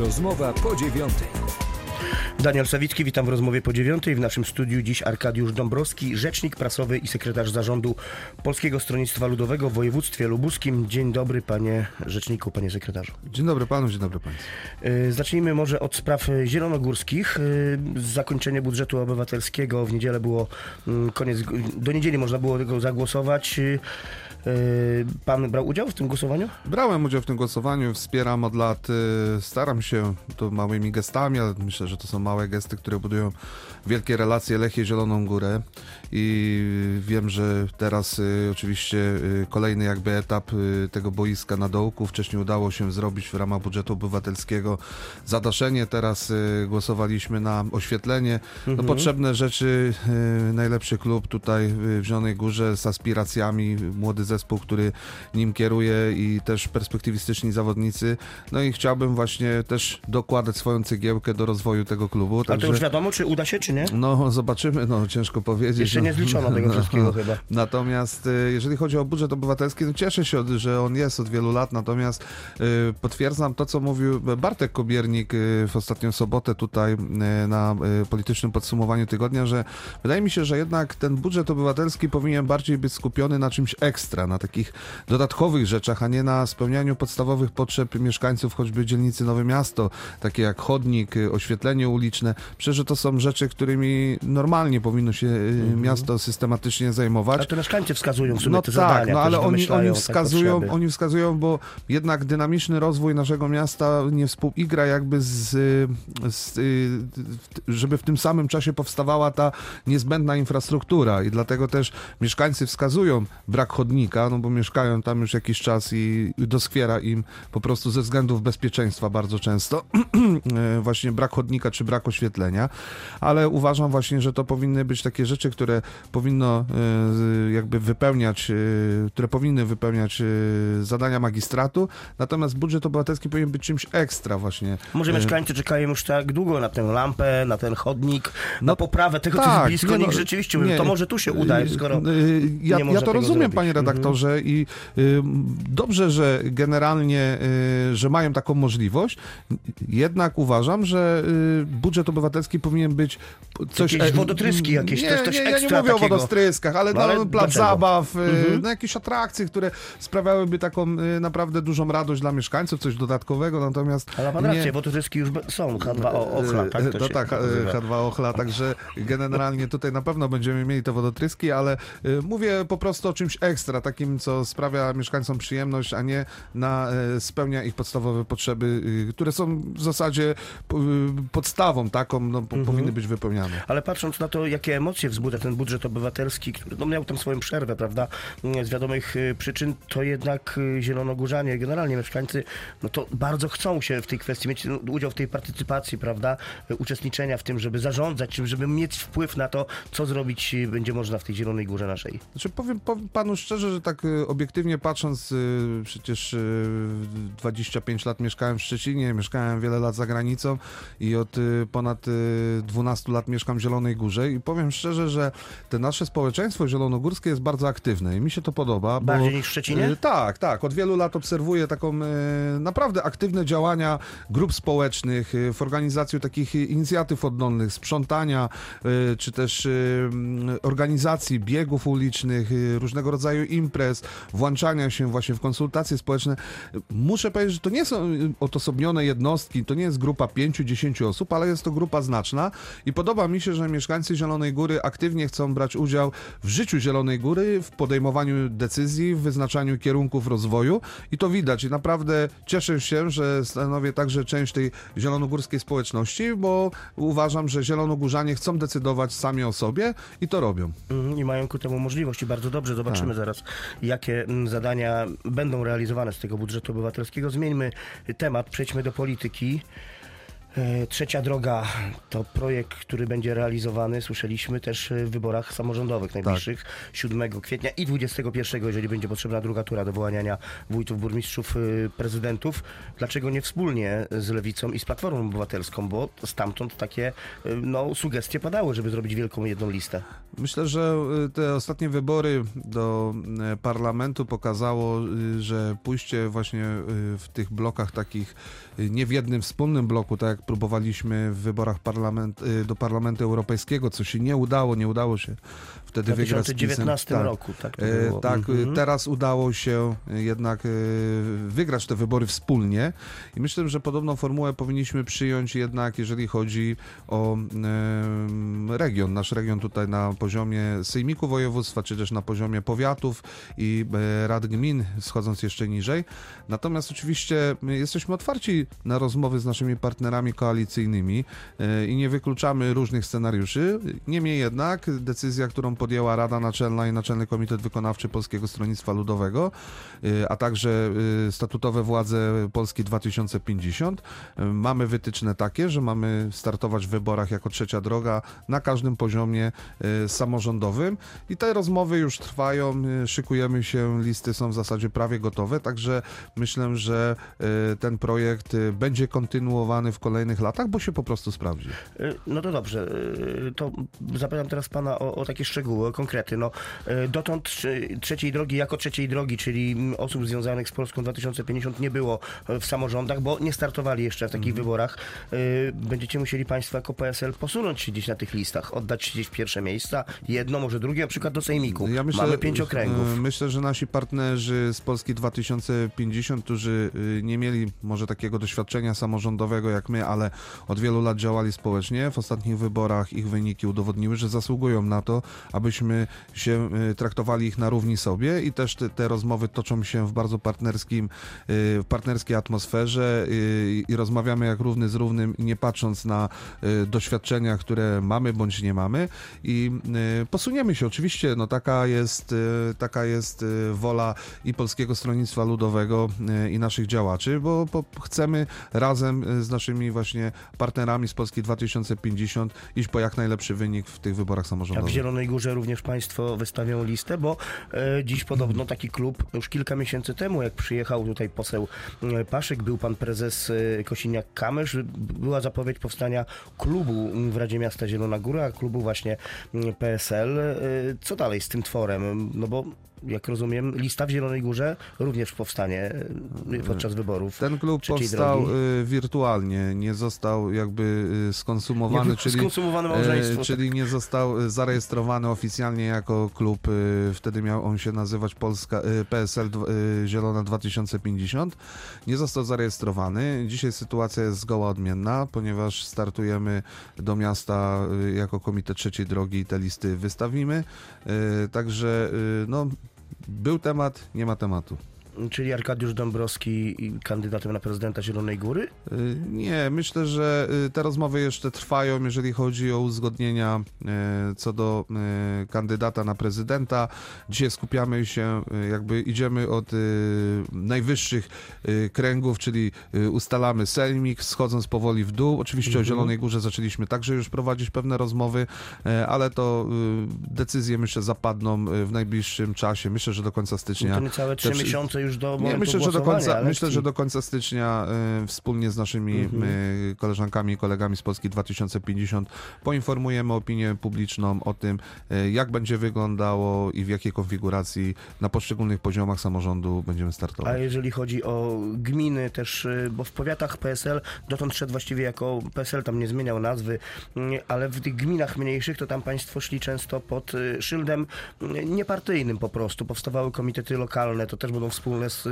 Rozmowa po dziewiątej. Daniel Sawicki, witam w rozmowie po dziewiątej. W naszym studiu dziś Arkadiusz Dąbrowski, rzecznik prasowy i sekretarz zarządu Polskiego Stronnictwa Ludowego w województwie lubuskim. Dzień dobry panie rzeczniku, panie sekretarzu. Dzień dobry panu, dzień dobry państwu. Y, Zacznijmy może od spraw zielonogórskich. Y, Zakończenie budżetu obywatelskiego w niedzielę było mm, koniec, do niedzieli można było tego zagłosować. Y, y, Pan brał udział w tym głosowaniu? Brałem udział w tym głosowaniu, wspieram od lat, y, staram się to małymi gestami, ale myślę, że to są małe gesty, które budują wielkie relacje Lechie Zieloną Górę i wiem, że teraz y, oczywiście y, kolejny jakby etap tego boiska na dołku. Wcześniej udało się zrobić w ramach budżetu obywatelskiego zadaszenie, teraz głosowaliśmy na oświetlenie. No, potrzebne rzeczy, najlepszy klub tutaj w Zielonej Górze z aspiracjami, młody zespół, który nim kieruje i też perspektywistyczni zawodnicy. No i chciałbym właśnie też dokładać swoją cegiełkę do rozwoju tego klubu. A to już wiadomo, czy uda się, czy nie? No, zobaczymy, no ciężko powiedzieć. Jeszcze nie no. zliczono tego wszystkiego chyba. Natomiast y, jeżeli chodzi o budżet obywatelski, no cieszę się, że on jest od wielu lat, natomiast y, potwierdzam to, co mówił Bartek Kobiernik y, w ostatnią sobotę tutaj na politycznym podsumowaniu tygodnia, że wydaje mi się, że jednak ten budżet obywatelski powinien bardziej być skupiony na czymś ekstra, na takich dodatkowych rzeczach, a nie na spełnianiu podstawowych potrzeb mieszkańców choćby dzielnicy Nowe Miasto, takie jak chodnik, y, oświetlenie uliczne. Przecież że to są rzeczy, którymi normalnie powinno się y, miasto systematycznie zajmować. Ale to mieszkańcy wskazują w sumie No te tak, zadania, no ale oni, oni wskazują, potrzeby. oni wskazują, bo jednak dynamiczny rozwój naszego miasta nie współigra jakby z, y, z żeby w tym samym czasie powstawała ta niezbędna infrastruktura i dlatego też mieszkańcy wskazują brak chodnika, no bo mieszkają tam już jakiś czas i doskwiera im po prostu ze względów bezpieczeństwa bardzo często e, właśnie brak chodnika czy brak oświetlenia, ale uważam właśnie, że to powinny być takie rzeczy, które powinno e, jakby wypełniać, e, które powinny wypełniać zadania magistratu, natomiast budżet obywatelski powinien być czymś ekstra właśnie. Może mieszkańcy czekają już tak długo na tę lampę, na ten chodnik, na No poprawę tego, co tak, jest blisko nie nich no, rzeczywiście. nie. to może tu się uda, skoro ja, ja to rozumiem, zrobić. panie Mhm. Redaktorze, i y, dobrze, że generalnie, y, że mają taką możliwość. Jednak uważam, że y, budżet obywatelski powinien być coś... Jakieś e, wodotryski jakieś, nie, jest coś nie, ja nie mówię o takiego. wodostryskach, ale, No, no, ale plac zabaw, Mhm. no, jakieś atrakcje, które sprawiałyby taką naprawdę dużą radość dla mieszkańców, coś dodatkowego, natomiast... Ale pan nie- rację, wodotryski już są, H2O, ochla, tak? To No tak, e, nazywa. H2 Ochla, także generalnie tutaj na pewno będziemy mieli te wodotryski, ale mówię po prostu o czymś ekstra, takim, co sprawia mieszkańcom przyjemność, a nie na e, spełnia ich podstawowe potrzeby, y, które są w zasadzie y, podstawą taką, no, po- powinny być wypełniane. Ale patrząc na to, jakie emocje wzbudza ten budżet obywatelski, który no, miał tam swoją przerwę, prawda, z wiadomych y, przyczyn, to jednak zielonogórzanie, generalnie mieszkańcy, no to bardzo chcą się w tej kwestii mieć no, udział w tej partycypacji, prawda, uczestniczenia w tym, żeby zarządzać, żeby mieć wpływ na to, co zrobić będzie można w tej Zielonej Górze naszej. Znaczy powiem, powiem panu szczerze, że tak y, obiektywnie patrząc, y, przecież y, 25 lat mieszkałem w Szczecinie, mieszkałem wiele lat za granicą i od y, ponad y, 12 lat mieszkam w Zielonej Górze i powiem szczerze, że te nasze społeczeństwo zielonogórskie jest bardzo aktywne i mi się to podoba. Bardziej bo, niż w Szczecinie? y, Tak, tak. Od wielu lat obserwuję taką y, naprawdę aktywne działania grup społecznych y, w organizacji takich y, inicjatyw oddolnych, sprzątania, y, czy też y, organizacji biegów ulicznych, y, różnego rodzaju imprez, włączania się właśnie w konsultacje społeczne. Muszę powiedzieć, że to nie są odosobnione jednostki, to nie jest grupa 5-10 osób, ale jest to grupa znaczna i podoba mi się, że mieszkańcy Zielonej Góry aktywnie chcą brać udział w życiu Zielonej Góry, w podejmowaniu decyzji, w wyznaczaniu kierunków rozwoju i to widać. I naprawdę cieszę się, że stanowię także część tej zielonogórskiej społeczności, bo uważam, że zielonogórzanie chcą decydować sami o sobie i to robią. Mhm, I mają ku temu możliwości. Bardzo dobrze. Zobaczymy Tak. zaraz, jakie mm, zadania będą realizowane z tego budżetu obywatelskiego. Zmieńmy temat, przejdźmy do polityki. E, Trzecia droga to projekt, który będzie realizowany, słyszeliśmy też e, w wyborach samorządowych najbliższych 7 kwietnia i 21, jeżeli będzie potrzebna druga tura do wyłaniania wójtów, burmistrzów, e, prezydentów. Dlaczego nie wspólnie z Lewicą i z Platformą Obywatelską, bo stamtąd takie no, sugestie padały, żeby zrobić wielką jedną listę. Myślę, że te ostatnie wybory do parlamentu pokazało, że pójście właśnie w tych blokach takich, nie w jednym wspólnym bloku, tak jak próbowaliśmy w wyborach parlament, y, do Parlamentu Europejskiego, co się nie udało, nie udało się W wtedy wygrać PiSem. 2019 Tak. roku. Tak, E. Tak, Mhm. e, teraz udało się jednak e, wygrać te wybory wspólnie i myślę, że podobną formułę powinniśmy przyjąć jednak, jeżeli chodzi o region, nasz region tutaj na poziomie sejmiku województwa, czy też na poziomie powiatów i e, rad gmin, schodząc jeszcze niżej. Natomiast oczywiście my jesteśmy otwarci na rozmowy z naszymi partnerami koalicyjnymi e, i nie wykluczamy różnych scenariuszy. Niemniej jednak decyzja, którą podjęła Rada Naczelna i Naczelny Komitet Wykonawczy Polskiego Stronnictwa Ludowego, e, a także statutowe władze Polski 2050, e, mamy wytyczne takie, że mamy startować w wyborach jako trzecia droga na każdym poziomie e, samorządowym i te rozmowy już trwają, e, szykujemy się, listy są w zasadzie prawie gotowe, także myślę, że e, ten projekt będzie kontynuowany w kolejnych latach, bo się po prostu sprawdzi. Y, No to dobrze, y, to zapytam teraz pana o, o takie szczegóły, o konkrety. No, y, dotąd trze- trzeciej drogi jako trzeciej drogi, czyli mm, osób związanych z Polską 2050 nie było y, w samorządach, bo nie startowali jeszcze w takich wyborach. Y, Będziecie musieli państwo jako PSL posunąć się gdzieś na tych listach, oddać się gdzieś pierwsze miejsca, jedno, może drugie, na przykład do Sejmiku. Mamy pięć okręgów. e, Myślę, że nasi partnerzy z Polski 2050, którzy y, nie mieli może takiego doświadczenia samorządowego jak my, ale od wielu lat działali społecznie, w ostatnich wyborach ich wyniki udowodniły, że zasługują na to, abyśmy się y, traktowali ich na równi sobie i też te, te rozmowy toczą się w bardzo partnerskim, y, w partnerskiej atmosferze i rozmawiamy jak równy z równym, nie patrząc na doświadczenia, które mamy bądź nie mamy i y, posuniemy się. Oczywiście, no taka jest, y, taka jest y, wola i Polskiego Stronnictwa Ludowego i naszych działaczy, bo, bo chcemy razem z naszymi właśnie partnerami z Polski 2050 iść po jak najlepszy wynik w tych wyborach A w samorządowych. Zielonej Górze również Państwo wystawią listę, bo e, dziś podobno taki klub już kilka miesięcy temu, jak przyjechał tutaj poseł e, Paszyk, był pan prezes e, Kosiniak-Kamysz, była zapowiedź powstania klubu w Radzie Miasta Zielona Góra, klubu właśnie PSL. E, co dalej z tym tworem? No bo jak rozumiem, lista w Zielonej Górze również powstanie e, podczas wyborów. Ten klub powstał drogi. y, wirtualnie, nie został jakby y, skonsumowany, Nie, czyli, małżeństwo. e, czyli nie został y, zarejestrowany oficjalnie jako klub. y, Wtedy miał on się nazywać Polska y, PSL y, Zielona 2050. Nie został zarejestrowany. Dzisiaj sytuacja jest zgoła odmienna, ponieważ startujemy do miasta y, jako Komitet Trzeciej Drogi i te listy wystawimy. Y, Także y, no, był temat, nie ma tematu. Czyli Arkadiusz Dąbrowski kandydatem na prezydenta Zielonej Góry? Y, Nie, myślę, że y, te rozmowy jeszcze trwają, jeżeli chodzi o uzgodnienia y, co do kandydata na prezydenta. Dzisiaj skupiamy się, jakby idziemy od najwyższych kręgów, czyli ustalamy sejmik, schodząc powoli w dół. Oczywiście o Mhm. Zielonej Górze zaczęliśmy także już prowadzić pewne rozmowy, ale to decyzje myślę zapadną w najbliższym czasie. Myślę, że do końca stycznia. To niecałe trzy miesiące już do Nie, myślę, że do końca, ale myślę, że do końca stycznia y, wspólnie z naszymi Mhm. y, koleżankami i kolegami z Polski 2050 poinformujemy opinię publiczną o tym, y, jak będzie wyglądało i w jakiej konfiguracji na poszczególnych poziomach samorządu będziemy A startować. jeżeli chodzi o gminy też, y, bo w powiatach PSL dotąd szedł właściwie jako PSL, tam nie zmieniał nazwy, y, ale w tych gminach mniejszych to tam państwo szli często pod y, szyldem y, niepartyjnym po prostu. Powstawały komitety lokalne, to też będą wspólne z,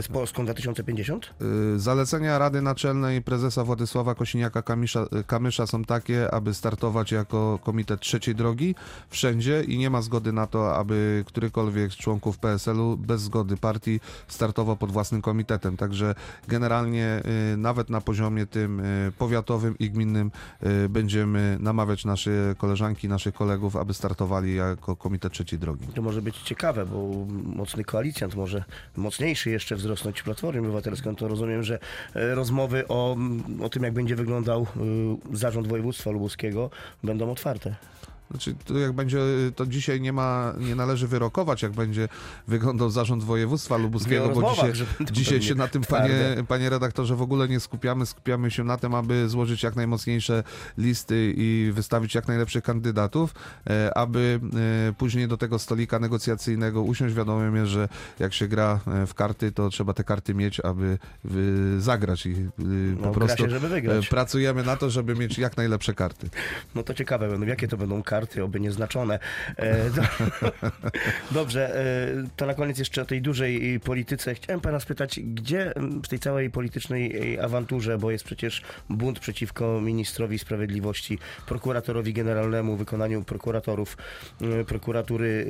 z Polską 2050? Y, Zalecenia Rady Naczelnej prezesa Władysława Kosiniaka-Kamysza Kamysza są takie, aby startować jako komitet trzeciej drogi wszędzie i nie ma zgody na to, aby którykolwiek z członków PSL-u bez zgody partii startował pod własnym komitetem. Także generalnie y, nawet na poziomie tym y, powiatowym i gminnym będziemy namawiać nasze koleżanki, naszych kolegów, aby startowali jako komitet trzeciej drogi. To może być ciekawe, bo mocny koalicjant może mocniejszy jeszcze wzrosnąć Platformy Obywatelską, to rozumiem, że e, rozmowy o, o tym, jak będzie wyglądał y, zarząd województwa lubuskiego, będą otwarte. Znaczy, to jak będzie, to dzisiaj nie ma, nie należy wyrokować, jak będzie wyglądał zarząd województwa lubuskiego, bo dzisiaj, dzisiaj się na tym, panie, panie redaktorze, w ogóle nie skupiamy. Skupiamy się na tym, aby złożyć jak najmocniejsze listy i wystawić jak najlepszych kandydatów, e, aby e, później do tego stolika negocjacyjnego usiąść. Wiadomo jest, że jak się gra e, w karty, to trzeba te karty mieć, aby zagrać i y, po No, prostu się, pracujemy na to, żeby mieć jak najlepsze karty. No to ciekawe będą, jakie to będą karty, oby nieznaczone. E, do, dobrze, e, to na koniec jeszcze o tej dużej polityce. Chciałem pana spytać, gdzie w tej całej politycznej e, awanturze, bo jest przecież bunt przeciwko ministrowi sprawiedliwości, prokuratorowi generalnemu, wykonaniu prokuratorów, prokuratury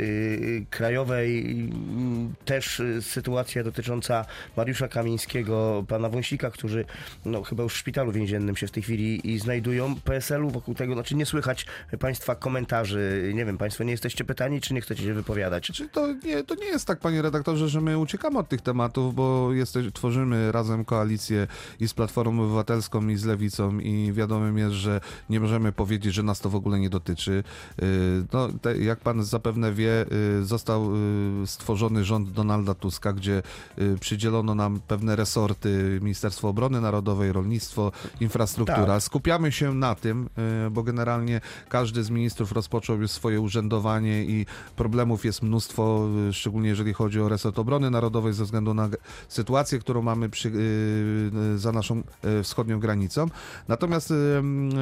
e, krajowej, m, też e, sytuacja dotycząca Mariusza Kamińskiego, pana Wąsika, którzy no, chyba już w szpitalu więziennym się w tej chwili i znajdują. PSL-u wokół tego, znaczy nie słychać państwa komentarzy. Nie wiem, państwo nie jesteście pytani, czy nie chcecie się wypowiadać? Znaczy to nie, to nie jest tak, panie redaktorze, że my uciekamy od tych tematów, bo jesteś, tworzymy razem koalicję i z Platformą Obywatelską, i z Lewicą i wiadomym jest, że nie możemy powiedzieć, że nas to w ogóle nie dotyczy. Yy, No, te, jak pan zapewne wie, yy, został yy, stworzony rząd Donalda Tuska, gdzie przydzielono nam pewne resorty, Ministerstwo Obrony Narodowej, Rolnictwo, Infrastruktura. Tak. Skupiamy się na tym, bo generalnie każdy z ministrów rozpoczął już swoje urzędowanie i problemów jest mnóstwo, szczególnie jeżeli chodzi o resort obrony narodowej ze względu na sytuację, którą mamy przy, za naszą wschodnią granicą. Natomiast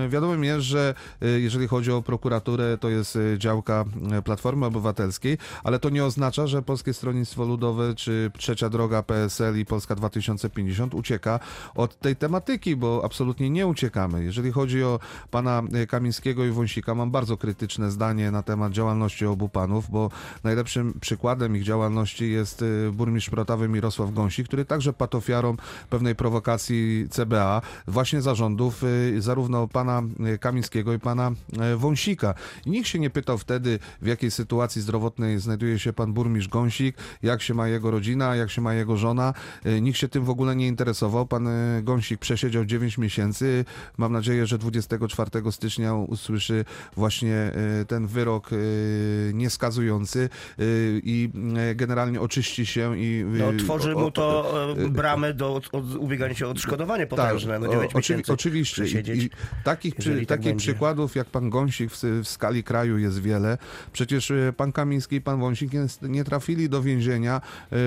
wiadomym jest, że jeżeli chodzi o prokuraturę, to jest działka Platformy Obywatelskiej, ale to nie oznacza, że Polskie Stronnictwo Ludowe czy Trzecia Droga PSL i Polska 2050 ucieka od tej tematyki, bo absolutnie nie uciekamy. Jeżeli chodzi o pana Kamińskiego i Wąsika, mam bardzo krytyczne zdanie na temat działalności obu panów, bo najlepszym przykładem ich działalności jest y, burmistrz Protawy Mirosław Gąsik, który także padł ofiarą pewnej prowokacji CBA, właśnie zarządów y, zarówno pana y, Kamińskiego i pana Wąsika. I nikt się nie pytał wtedy, w jakiej sytuacji zdrowotnej znajduje się pan burmistrz Gąsik, jak się ma jego rodzina, jak się ma jego żona. Nikt się tym w ogóle nie interesował. Pan Gąsik przesiedział 9 miesięcy. Mam nadzieję, że 24 stycznia usłyszy właśnie ten wyrok y, nieskazujący y, i y, generalnie oczyści się i y, No, tworzy mu to y, bramę do od, ubiegania się o odszkodowanie potężne. no, 9 o- oczywi- oczywiście. I, i takich przy, tak takich będzie. przykładów jak pan Gąsik w, w skali kraju jest wiele. Przecież pan Kamiński i pan Wąsik nie, nie trafili do więzienia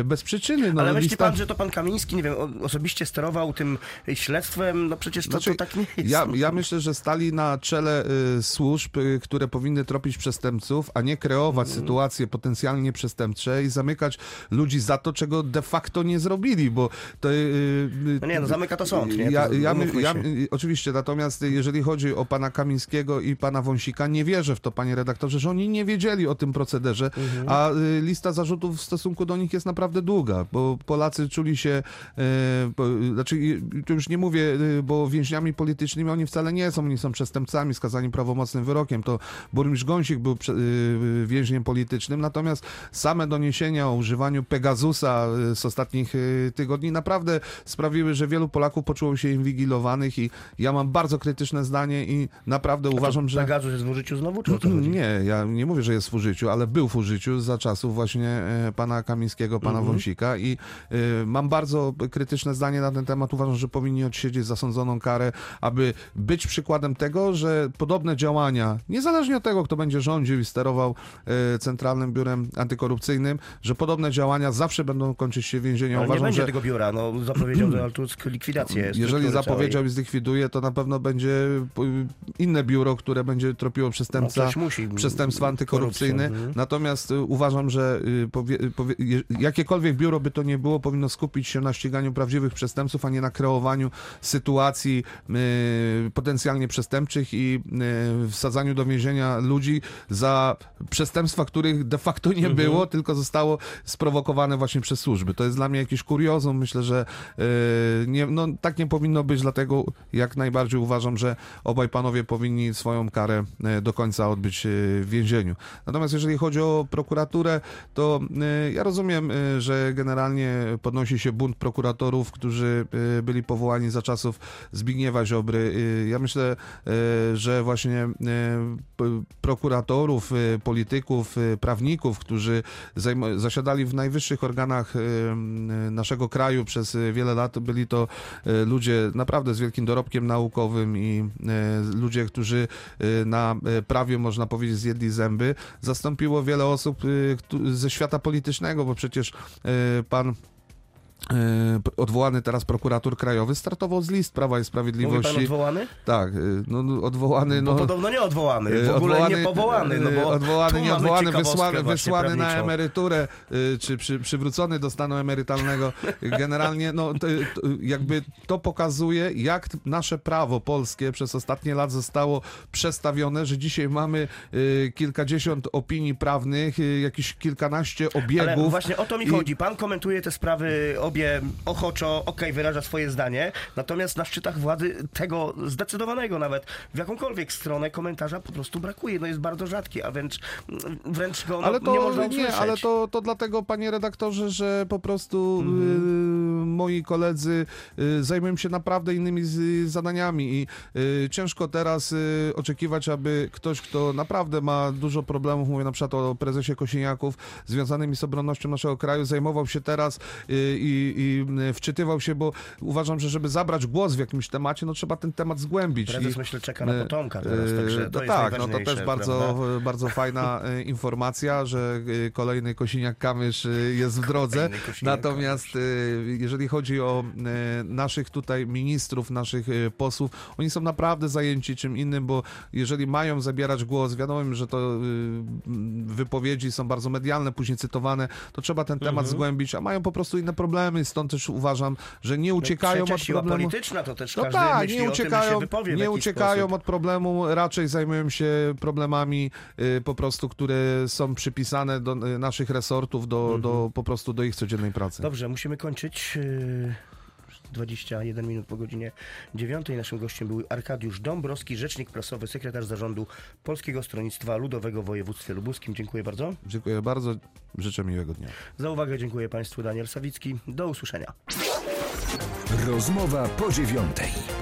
bez przyczyny. No, Ale myśli lista- pan, że to pan Kamiński, nie wiem, osobiście sterował tym śledztwem? No przecież to, Znaczy, to tak nie jest. Ja, ja myślę, że stali na czele y, służb, y, które powinny tropić przestępców, a nie kreować Mm. sytuacje potencjalnie przestępcze i zamykać ludzi za to, czego de facto nie zrobili, bo to... y, y, No nie, no zamyka to sąd, nie? Ja, To ja, ja, oczywiście, natomiast jeżeli chodzi o pana Kamińskiego i pana Wąsika, nie wierzę w to, panie redaktorze, że oni nie wiedzieli o tym procederze, Mhm. a y, lista zarzutów w stosunku do nich jest naprawdę długa, bo Polacy czuli się, bo, znaczy tu już nie mówię, bo więźniami politycznymi oni wcale nie są, oni są przestępcami skazani prawomocnym wyrokiem, to burmistrz Gąsik był prze, y, więźniem politycznym, natomiast same doniesienia o używaniu Pegasusa y, z ostatnich y, tygodni naprawdę sprawiły, że wielu Polaków poczuło się inwigilowanych i ja mam bardzo krytyczne zdanie i naprawdę uważam, że... Pegasus jest w użyciu znowu, czy? Nie, ja nie mówię, że jest w użyciu, ale był w użyciu za czasów właśnie e, pana Kamińskiego, pana Wąsika i e, mam bardzo krytyczne zdanie na ten temat. Uważam, że powinni odsiedzieć zasądzoną karę, aby być przykładem tego, że podobne działania, niezależnie od tego, kto będzie rządził i sterował e, Centralnym Biurem Antykorupcyjnym, że podobne działania zawsze będą kończyć się więzieniem. Ale nie Uważam, będzie że tego biura, no zapowiedział Donald Tusk likwidację jeżeli zapowiedział i zlikwiduje, to na pewno będzie inne biuro, które będzie tropiło No, przestępca musi. przestępstwa antykorupcyjne. Mhm. Natomiast y, uważam, że y, powie, powie, jakiekolwiek biuro by to nie było, powinno skupić się na ściganiu prawdziwych przestępców, a nie na kreowaniu sytuacji y, potencjalnie przestępczych i y, wsadzaniu do więzienia więzienia ludzi za przestępstwa, których de facto nie było, tylko zostało sprowokowane właśnie przez służby. To jest dla mnie jakieś kuriozum. Myślę, że e, nie, no, tak nie powinno być, dlatego jak najbardziej uważam, że obaj panowie powinni swoją karę e, do końca odbyć e, w więzieniu. Natomiast jeżeli chodzi o prokuraturę, to e, ja rozumiem, że generalnie podnosi się bunt prokuratorów, którzy byli powołani za czasów Zbigniewa Ziobry. Ja myślę, że właśnie prokuratorów, e, polityków, e, prawników, którzy zasiadali w najwyższych organach m, naszego kraju przez wiele lat, byli to ludzie naprawdę z wielkim dorobkiem naukowym i ludzie, którzy na prawie, można powiedzieć, zjedli zęby. Zastąpiło wiele osób ze świata politycznego, bo przecież pan odwołany teraz prokurator krajowy startował z list Prawa i Mówi pan Sprawiedliwości. odwołany? tak, e, no, no, odwołany, Bo no... podobno nie odwołany, w e, ogóle nie powołany. No e, bo odwołany, nie odwołany, wysłany, wysłany na emeryturę, e, czy przy, przywrócony do stanu emerytalnego. Generalnie, no, to, jakby to pokazuje, jak nasze prawo polskie przez ostatnie lat zostało przestawione, że dzisiaj mamy e, kilkadziesiąt opinii prawnych, e, jakieś kilkanaście Ale obiegów. właśnie o to mi chodzi. Pan komentuje te sprawy obie ochoczo, okej, wyraża swoje zdanie, natomiast na szczytach władzy tego zdecydowanego nawet w jakąkolwiek stronę komentarza po prostu brakuje. No jest bardzo rzadki, a wręcz, wręcz go no, ale to nie można nie, usłyszeć. ale to, to dlatego, panie redaktorze, że po prostu Mhm. y, moi koledzy y, zajmują się naprawdę innymi zadaniami i y, ciężko teraz y, oczekiwać, aby ktoś, kto naprawdę ma dużo problemów, mówię na przykład o prezesie Kosiniaków, związanymi z obronnością naszego kraju, zajmował się teraz i, i wczytywał się, bo uważam, że żeby zabrać głos w jakimś temacie, no trzeba ten temat zgłębić. Prezes I- myślę czeka na potomka teraz, także to no tak, no to też bardzo, prawda? bardzo fajna informacja, że kolejny Kosiniak-Kamysz jest w drodze. Natomiast jeżeli chodzi o e, naszych tutaj ministrów, naszych e, posłów, oni są naprawdę zajęci czym innym, bo jeżeli mają zabierać głos, wiadomo, że to e, wypowiedzi są bardzo medialne, później cytowane, to trzeba ten temat Mhm. zgłębić, a mają po prostu inne problemy, stąd też uważam, że nie uciekają Trzecia od siła problemu. polityczna to też No każdy tak, nie tym, uciekają, w nie uciekają sposób. od problemu, raczej zajmują się problemami y, po prostu, które są przypisane do y, naszych resortów, do, Mhm. do po prostu do ich codziennej pracy. Dobrze, musimy kończyć. Yy, 21 minut po godzinie 9. Naszym gościem był Arkadiusz Dąbrowski, rzecznik prasowy, sekretarz zarządu Polskiego Stronnictwa Ludowego w województwie lubuskim. Dziękuję bardzo. Dziękuję bardzo, życzę miłego dnia. Za uwagę dziękuję Państwu. Daniel Sawicki. Do usłyszenia. Rozmowa po dziewiątej.